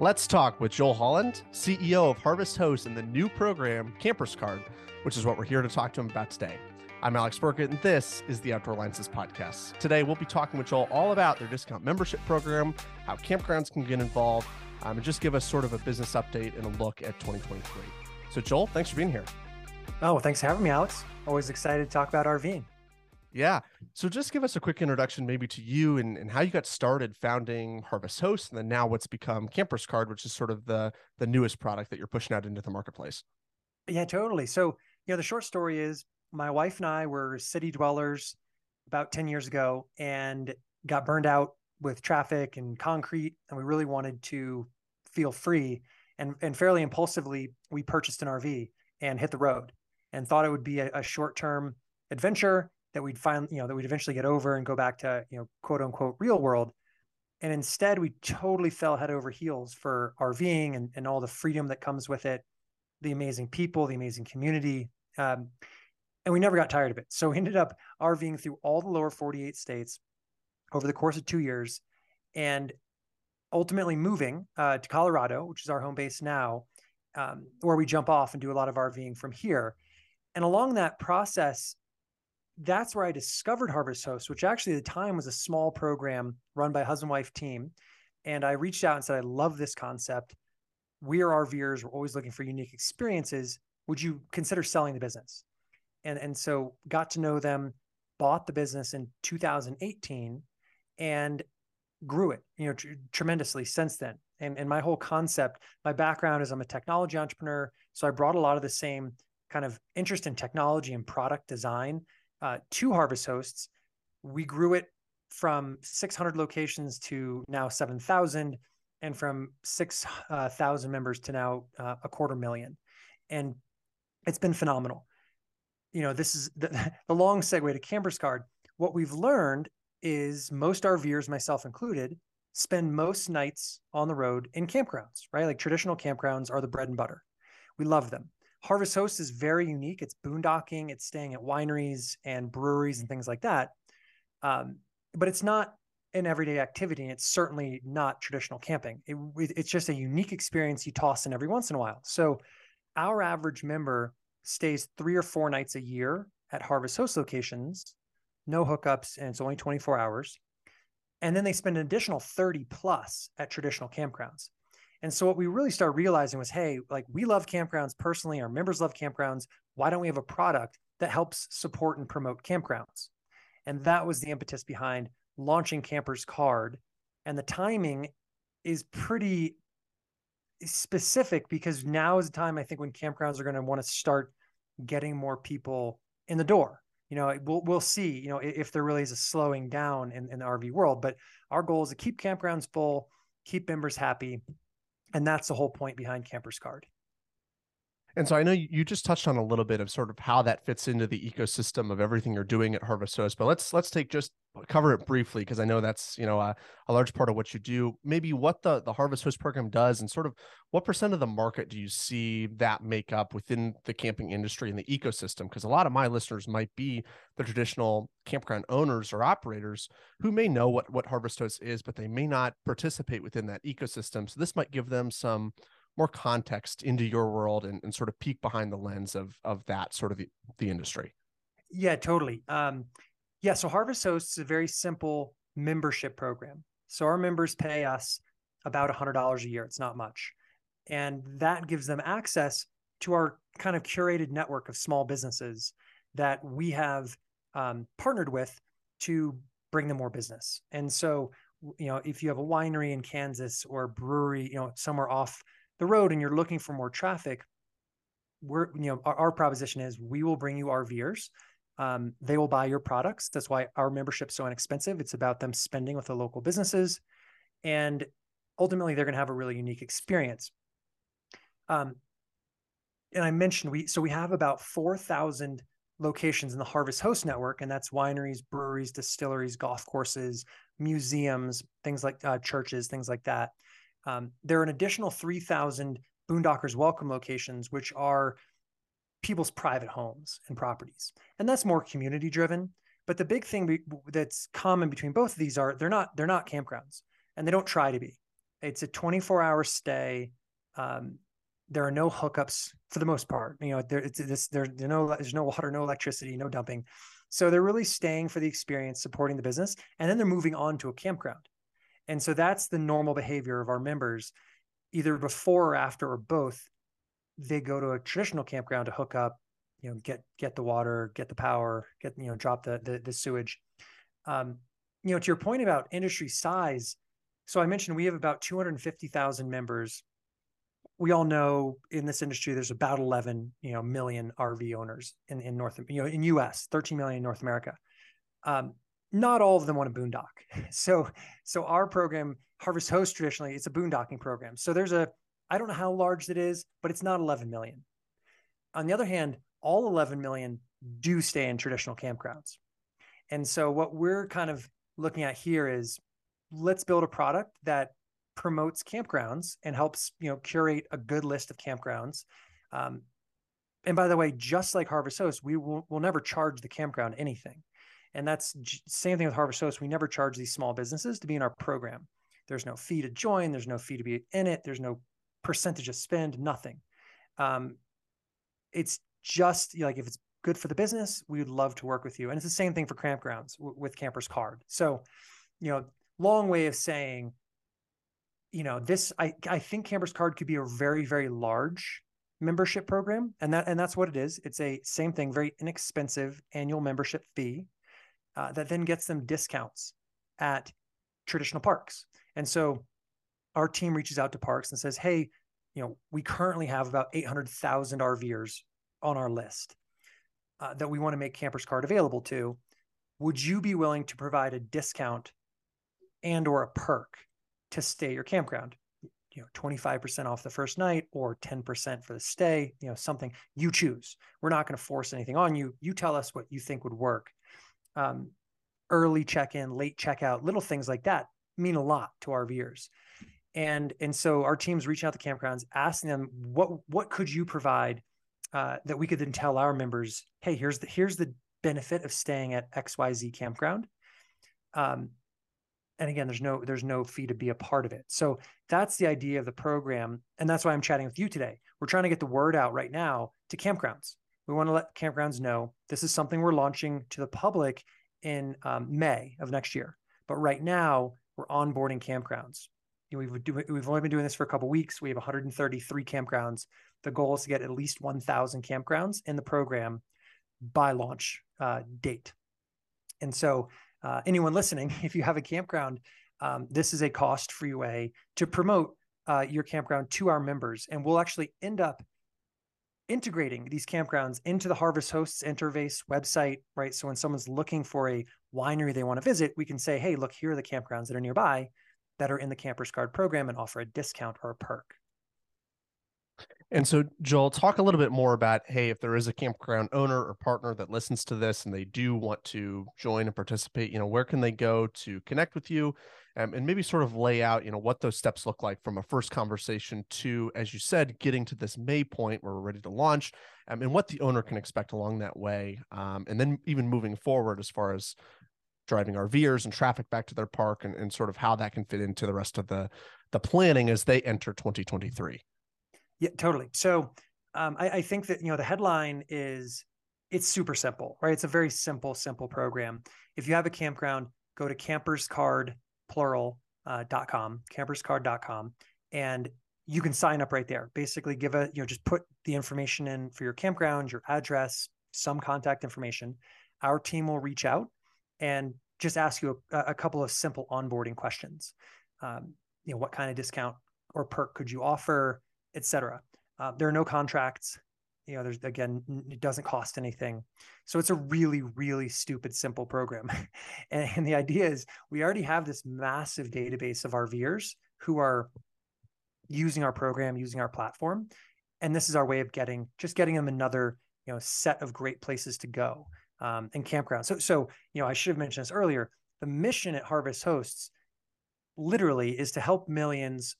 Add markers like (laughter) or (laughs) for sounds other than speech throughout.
Let's talk with Joel Holland, CEO of Harvest Host and the new program Campers Card, which is what we're here to talk to him about today. I'm Alex Burkett, and this is the Outdoor Alliances podcast. Today, we'll be talking with Joel all about their discount membership program, how campgrounds can get involved, um, and just give us sort of a business update and a look at 2023. So, Joel, thanks for being here. Oh, thanks for having me, Alex. Always excited to talk about RVing. Yeah. So just give us a quick introduction maybe to you and, and how you got started founding Harvest Host and then now what's become Campers Card, which is sort of the the newest product that you're pushing out into the marketplace. Yeah, totally. So, you know, the short story is my wife and I were city dwellers about 10 years ago and got burned out with traffic and concrete. And we really wanted to feel free. And, and fairly impulsively, we purchased an RV and hit the road and thought it would be a, a short term adventure that we'd find, you know, that we'd eventually get over and go back to, you know, quote unquote real world. And instead, we totally fell head over heels for RVing and, and all the freedom that comes with it, the amazing people, the amazing community. Um, and we never got tired of it. So we ended up RVing through all the lower 48 states over the course of two years and ultimately moving uh, to Colorado, which is our home base now, um, where we jump off and do a lot of RVing from here. And along that process, that's where I discovered Harvest Host, which actually at the time was a small program run by a husband wife team. And I reached out and said, I love this concept. We are RVers. We're always looking for unique experiences. Would you consider selling the business? And, and so got to know them, bought the business in 2018 and grew it, you know, tr- tremendously since then. And, and my whole concept, my background is I'm a technology entrepreneur. So I brought a lot of the same kind of interest in technology and product design uh, to harvest hosts. We grew it from 600 locations to now 7,000, and from 6,000 members to now uh, a quarter million. And it's been phenomenal. You know, this is (laughs) the, the long segue to Campers Card. What we've learned is most RVers, myself included, spend most nights on the road in campgrounds, right? Like traditional campgrounds are the bread and butter. We love them. Harvest Host is very unique. It's boondocking, it's staying at wineries and breweries and things like that. Um, but it's not an everyday activity. And it's certainly not traditional camping. It, it's just a unique experience you toss in every once in a while. So our average member stays three or four nights a year at Harvest Host locations, no hookups, and it's only 24 hours. And then they spend an additional 30 plus at traditional campgrounds. And so what we really started realizing was, hey, like we love campgrounds personally, our members love campgrounds. Why don't we have a product that helps support and promote campgrounds? And that was the impetus behind launching Campers Card. And the timing is pretty specific because now is the time I think when campgrounds are going to want to start getting more people in the door. You know, we'll we'll see. You know, if there really is a slowing down in, in the RV world, but our goal is to keep campgrounds full, keep members happy, and that's the whole point behind Campers Card. And so I know you just touched on a little bit of sort of how that fits into the ecosystem of everything you're doing at Harvest Host, but let's let's take just uh, cover it briefly because I know that's you know a, a, large part of what you do. Maybe what the the Harvest Host program does, and sort of what percent of the market do you see that make up within the camping industry and the ecosystem? Because a lot of my listeners might be the traditional campground owners or operators who may know what what Harvest Host is, but they may not participate within that ecosystem. So this might give them some more context into your world and, and sort of peek behind the lens of of that sort of the, the industry? Yeah totally. Um, yeah so harvest hosts is a very simple membership program. So our members pay us about $100 a year. It's not much. And that gives them access to our kind of curated network of small businesses that we have um, partnered with to bring them more business. And so you know if you have a winery in kansas or a brewery you know somewhere off the road and you're looking for more traffic, we're you know our, our proposition is we will bring you RVers. Um, they will buy your products. That's why our membership's so inexpensive. It's about them spending with the local businesses, and ultimately they're going to have a really unique experience. Um, and I mentioned we so we have about four thousand locations in the Harvest Host network, and that's wineries, breweries, distilleries, golf courses, museums, things like uh, churches, things like that. Um, there are an additional 3,000 Boondockers Welcome locations, which are people's private homes and properties. And that's more community driven. But the big thing that's common between both of these are they're not they're not campgrounds and they don't try to be. It's a 24 hour stay. Um, there are no hookups for the most part. You know, there, it's this, there, there's no, there's no water, no electricity, no dumping. So they're really staying for the experience, supporting the business, and then they're moving on to a campground. And so that's the normal behavior of our members, either before or after or both. They go to a traditional campground to hook up, you know, get get the water, get the power, get you know, drop the the, the sewage. Um, you know, to your point about industry size, so I mentioned we have about 250,000 members. We all know in this industry there's about 11, you know, million RV owners in in North, you know, in US, 13 million in North America. Um, not all of them want to boondock. (laughs) So, so our program, Harvest Host, traditionally it's a boondocking program. So there's a, I don't know how large it is, but it's not 11 million. On the other hand, all 11 million do stay in traditional campgrounds. And so what we're kind of looking at here is let's build a product that promotes campgrounds and helps you know curate a good list of campgrounds um, and by the way just like harvest host we will will never charge the campground anything and that's same thing with harvest host we never charge these small businesses to be in our program. There's no fee to join. There's no fee to be in it. There's no percentage of spend nothing. Um, it's just like if it's good for the business we would love to work with you. And it's the same thing for campgrounds with campers card. So you know long way of saying, you know, this I I think Campers Card could be a very very large membership program, and that and that's what it is. It's a same thing, very inexpensive annual membership fee uh, that then gets them discounts at traditional parks. And so our team reaches out to parks and says, "Hey, you know, we currently have about 800,000 RVers on our list uh, that we want to make Campers Card available to. Would you be willing to provide a discount and or a perk to stay your campground you know 25% off the first night or 10% for the stay you know something you choose we're not going to force anything on you you tell us what you think would work um, early check-in late checkout little things like that mean a lot to RVers. And and so our teams reaching out to campgrounds asking them what what could you provide uh, that we could then tell our members hey here's the here's the benefit of staying at xyz campground um, and again there's no there's no fee to be a part of it. So that's the idea of the program and that's why i'm chatting with you today. We're trying to get the word out right now to campgrounds we want to let campgrounds know this is something we're launching to the public in um, may of next year. But right now we're onboarding campgrounds. We've, do, we've only been doing this for a couple weeks. We have 133 campgrounds. The goal is to get at least 1000 campgrounds in the program by launch uh, date. And so uh, anyone listening, (laughs) if you have a campground, um, this is a cost free way to promote uh, your campground to our members. And we'll actually end up integrating these campgrounds into the Harvest Hosts interface website, right? So when someone's looking for a winery they want to visit, we can say, hey, look, here are the campgrounds that are nearby that are in the Campers Card program and offer a discount or a perk. And so, Joel, talk a little bit more about hey, if there is a campground owner or partner that listens to this and they do want to join and participate, you know, where can they go to connect with you, um, and maybe sort of lay out, you know, what those steps look like from a first conversation to, as you said, getting to this May point where we're ready to launch, um, and what the owner can expect along that way, um, and then even moving forward as far as driving RVers and traffic back to their park, and, and sort of how that can fit into the rest of the the planning as they enter 2023. Yeah, totally. So um, I, I, think that you know the headline is it's super simple, right? It's a very simple, simple program. If you have a campground, go to camperscard plural uh, com, camperscard.com, and you can sign up right there. Basically, give a you know just put the information in for your campground, your address, some contact information. Our team will reach out and just ask you a, a couple of simple onboarding questions. Um, you know, what kind of discount or perk could you offer? etc. Uh, there are no contracts. You know, there's again, it doesn't cost anything. So it's a really, really stupid, simple program. (laughs) and, and the idea is we already have this massive database of RVers who are using our program, using our platform. And this is our way of getting just getting them another, you know, set of great places to go um, and campgrounds. So, so you know, I should have mentioned this earlier. The mission at Harvest Hosts literally is to help millions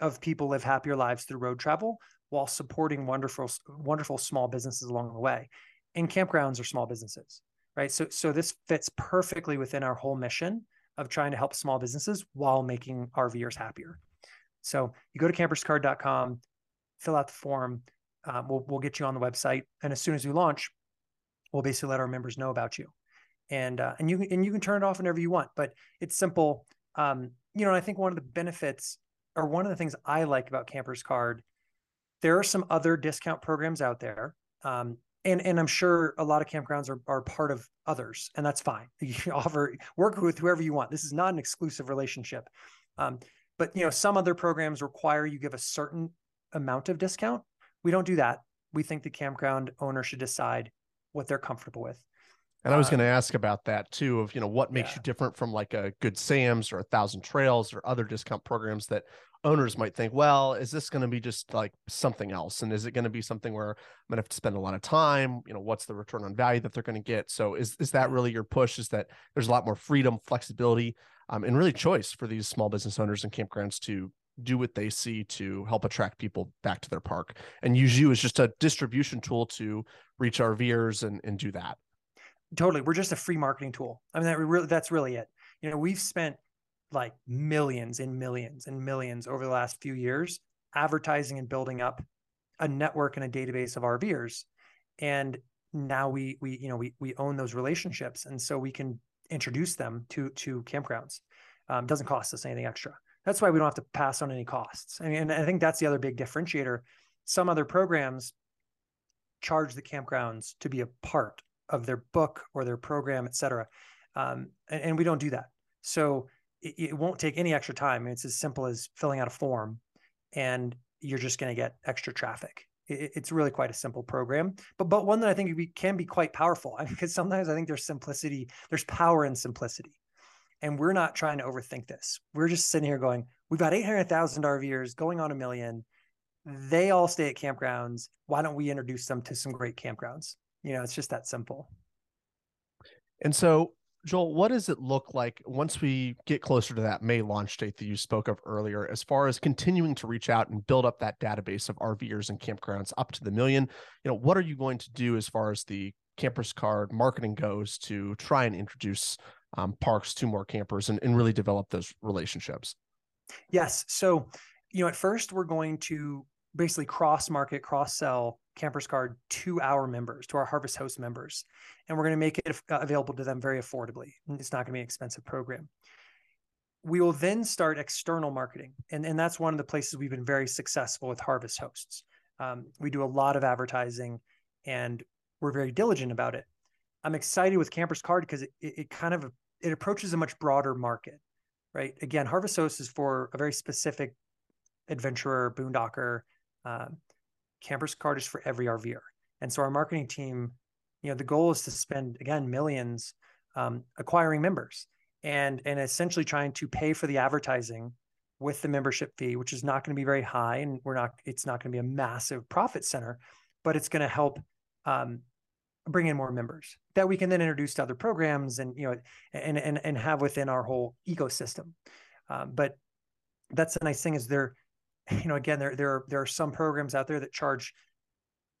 of people live happier lives through road travel while supporting wonderful wonderful small businesses along the way and campgrounds are small businesses right so so this fits perfectly within our whole mission of trying to help small businesses while making rvers happier So you go to camperscard.com, fill out the form. Um, we'll we'll get you on the website, and as soon as we launch, we'll basically let our members know about you, and uh, and you can and you can turn it off whenever you want. But it's simple. Um, you know, I think one of the benefits, or one of the things I like about Campers Card, there are some other discount programs out there. Um, and and I'm sure a lot of campgrounds are, are part of others, and that's fine. (laughs) You offer work with whoever you want. This is not an exclusive relationship. Um, but you know, some other programs require you give a certain amount of discount. We don't do that. We think the campground owner should decide what they're comfortable with. And I was um, going to ask about that too of, you know, what makes yeah. you different from like a Good Sam's or a Thousand Trails or other discount programs that owners might think, well, is this going to be just like something else? And is it going to be something where I'm going to have to spend a lot of time? You know, what's the return on value that they're going to get? So is, is that really your push is that there's a lot more freedom, flexibility, um, and really choice for these small business owners and campgrounds to do what they see to help attract people back to their park and use you as just a distribution tool to reach RVers and, and do that. Totally. We're just a free marketing tool. I mean, that really, that's really it. You know, we've spent like millions and millions and millions over the last few years advertising and building up a network and a database of RVers. And now we we you know we we own those relationships and so we can introduce them to to campgrounds um, doesn't cost us anything extra that's why we don't have to pass on any costs I mean, and i think that's the other big differentiator some other programs charge the campgrounds to be a part of their book or their program et cetera um, and, and, we don't do that so it, it won't take any extra time it's as simple as filling out a form and you're just going to get extra traffic it's really quite a simple program, but but one that I think can be quite powerful. because (laughs) sometimes I think there's simplicity, there's power in simplicity, and we're not trying to overthink this. We're just sitting here going, we've got 800,000 RVers going on a million. They all stay at campgrounds. Why don't we introduce them to some great campgrounds? You know, it's just that simple. And so Joel, what does it look like once we get closer to that May launch date that you spoke of earlier, as far as continuing to reach out and build up that database of RVers and campgrounds up to the million? You know, what are you going to do as far as the campers card marketing goes to try and introduce um, parks to more campers and, and really develop those relationships? Yes. So, you know, at first we're going to basically cross market, cross sell Campers Card to our members, to our Harvest Host members, and we're going to make it available to them very affordably. It's not going to be an expensive program. We will then start external marketing, and, and that's one of the places we've been very successful with Harvest Hosts. Um, we do a lot of advertising, and we're very diligent about it. I'm excited with Campers Card because it, it, it kind of it approaches a much broader market, right? Again, Harvest Host is for a very specific adventurer, boondocker, um, Campers Card is for every RVer. And so our marketing team, you know, the goal is to spend again millions um, acquiring members and and essentially trying to pay for the advertising with the membership fee, which is not going to be very high, and we're not. It's not going to be a massive profit center, but it's going to help um, bring in more members that we can then introduce to other programs and you know and and and have within our whole ecosystem. Um, but that's the nice thing is there you know, again, there there are, there are some programs out there that charge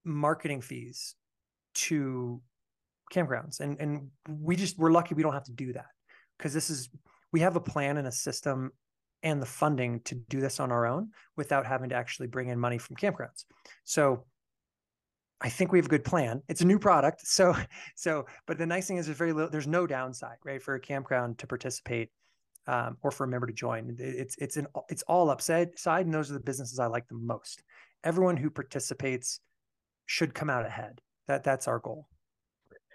marketing fees to campgrounds, and and we just we're lucky we don't have to do that because this is we have a plan and a system and the funding to do this on our own without having to actually bring in money from campgrounds. So I think we have a good plan. It's a new product, so (laughs) so. But the nice thing is, there's very little. There's no downside, right, for a campground to participate um, or for a member to join. It's it's an it's all upside side, and those are the businesses I like the most. Everyone who participates should come out ahead. That that's our goal.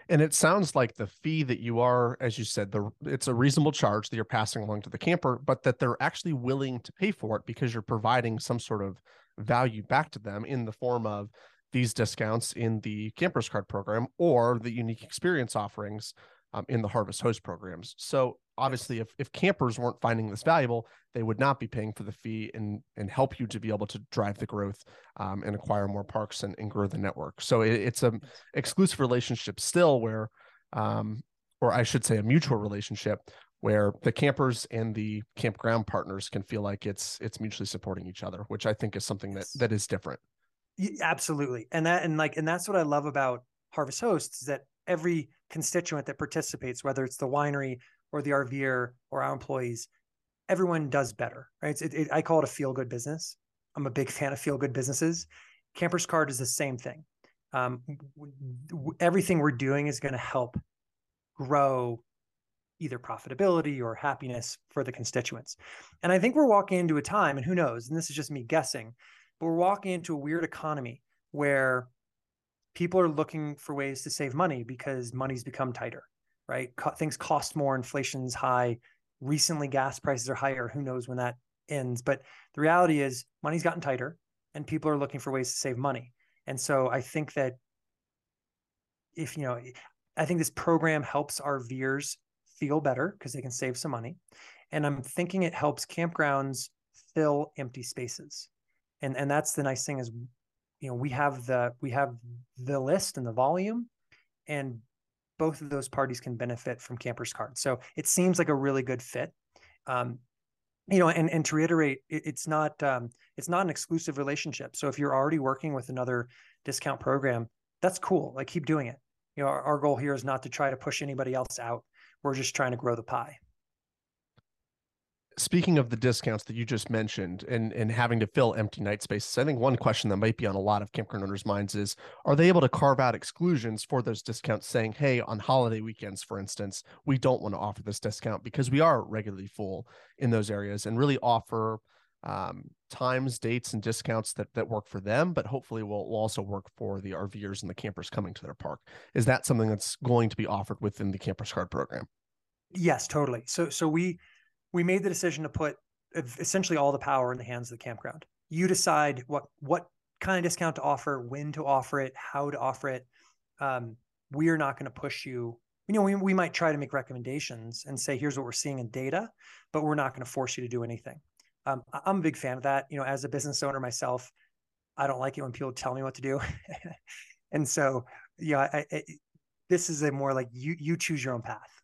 And it sounds like the fee that you are, as you said, the it's a reasonable charge that you're passing along to the camper, but that they're actually willing to pay for it because you're providing some sort of value back to them in the form of these discounts in the campers card program or the unique experience offerings um, in the harvest host programs. So obviously if, if campers weren't finding this valuable they would not be paying for the fee and and help you to be able to drive the growth um, and acquire more parks and, and grow the network. So it, it's a exclusive relationship still where um, or i should say a mutual relationship where the campers and the campground partners can feel like it's it's mutually supporting each other which i think is something that that is different. Absolutely. And that and like and that's what i love about harvest hosts is that every constituent that participates whether it's the winery or the RVer or our employees, everyone does better, right? It, it, I call it a feel good business. I'm a big (laughs) fan of feel good businesses. Campers Card is the same thing. Um, everything we're doing is going to help grow either profitability or happiness for the constituents. And I think we're walking into a time, and who knows, and this is just me guessing, but we're walking into a weird economy where people are looking for ways to save money because money's become tighter, right? Co- things cost more, inflation's high. Recently, gas prices are higher. Who knows when that ends? But the reality is, money's gotten tighter and people are looking for ways to save money. And so I think that if, you know, I think this program helps RVers feel better because they can save some money. And I'm thinking it helps campgrounds fill empty spaces. And and that's the nice thing is you know, we have the we have the list and the volume and both of those parties can benefit from campers card. So it seems like a really good fit. Um, you know, and and to reiterate, it, it's not um, it's not an exclusive relationship. So if you're already working with another discount program, that's cool. Like keep doing it. You know, our, our goal here is not to try to push anybody else out. We're just trying to grow the pie. Speaking of the discounts that you just mentioned and, and having to fill empty night spaces, I think one question that might be on a lot of campground owners' minds is are they able to carve out exclusions for those discounts, saying, hey, on holiday weekends, for instance, we don't want to offer this discount because we are regularly full in those areas and really offer um, times, dates, and discounts that that work for them, but hopefully will, will also work for the RVers and the campers coming to their park. Is that something that's going to be offered within the Campers Card program? Yes, totally. So so we we made the decision to put essentially all the power in the hands of the campground. You decide what what kind of discount to offer, when to offer it, how to offer it. Um, we are not going to push you. You know, we, we might try to make recommendations and say, here's what we're seeing in data, but we're not going to force you to do anything. Um, I'm a big fan of that. You know, as a business owner myself, I don't like it when people tell me what to do. (laughs) and so, yeah, I, I, this is a more like you you choose your own path.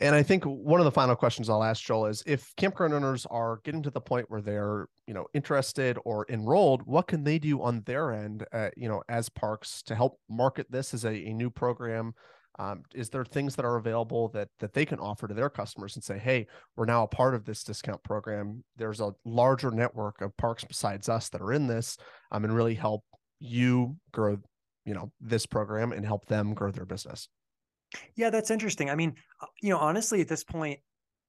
And I think one of the final questions I'll ask Joel is if campground owners are getting to the point where they're, you know, interested or enrolled, what can they do on their end, uh, you know, as parks to help market this as a, a new program um, is there things that are available that that they can offer to their customers and say, hey, we're now a part of this discount program. There's a larger network of parks besides us that are in this, um, and really help you grow, you know, this program and help them grow their business. Yeah, that's interesting. I mean, uh, you know, honestly, at this point,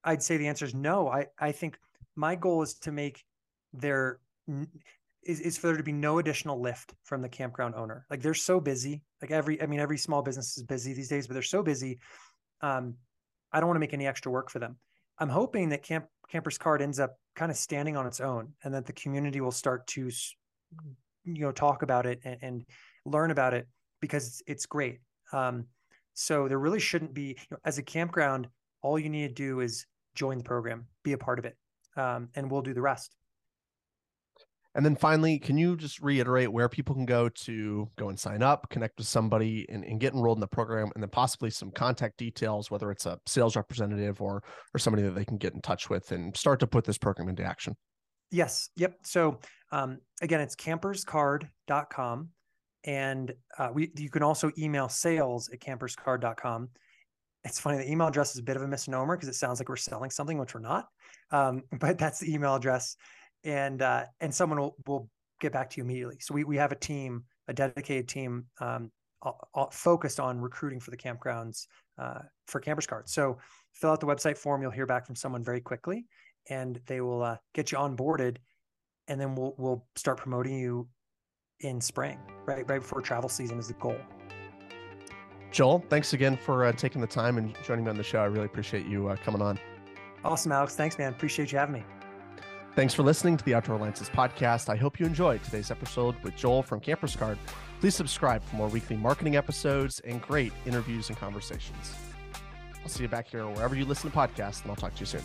I'd say the answer is no. I I think my goal is to make their is, is for there to be no additional lift from the campground owner. Like they're so busy. Like every, I mean, every small business is busy these days, but they're so busy. Um, I don't want to make any extra work for them. I'm hoping that Camp Campers Card ends up kind of standing on its own, and that the community will start to, you know, talk about it and, and learn about it because it's, it's great. Um, so there really shouldn't be, you know, as a campground, all you need to do is join the program, be a part of it, um, and we'll do the rest. And then finally, can you just reiterate where people can go to go and sign up, connect with somebody, and, and get enrolled in the program, and then possibly some contact details, whether it's a sales representative or or somebody that they can get in touch with and start to put this program into action? Yes. Yep. So um, again, it's camperscard.com. And uh, we you can also email sales at camperscard.com. It's funny, the email address is a bit of a misnomer because it sounds like we're selling something, which we're not. Um, (laughs) but that's the email address and uh, and someone will, will get back to you immediately. So we we have a team, a dedicated team um, focused on recruiting for the campgrounds uh, for campers cards. So fill out the website form. You'll hear back from someone very quickly, and they will uh, get you onboarded, and then we'll we'll start promoting you in spring, right right before travel season is the goal. Joel, thanks again for uh, taking the time and joining me on the show. I really appreciate you uh, coming on. Awesome, Alex. Thanks, man. Appreciate you having me. Thanks for listening to the Outdoor Alliances podcast. I hope you enjoyed today's episode with Joel from Campers Card. Please subscribe for more weekly marketing episodes and great interviews and conversations. I'll see you back here wherever you listen to podcasts, and I'll talk to you soon.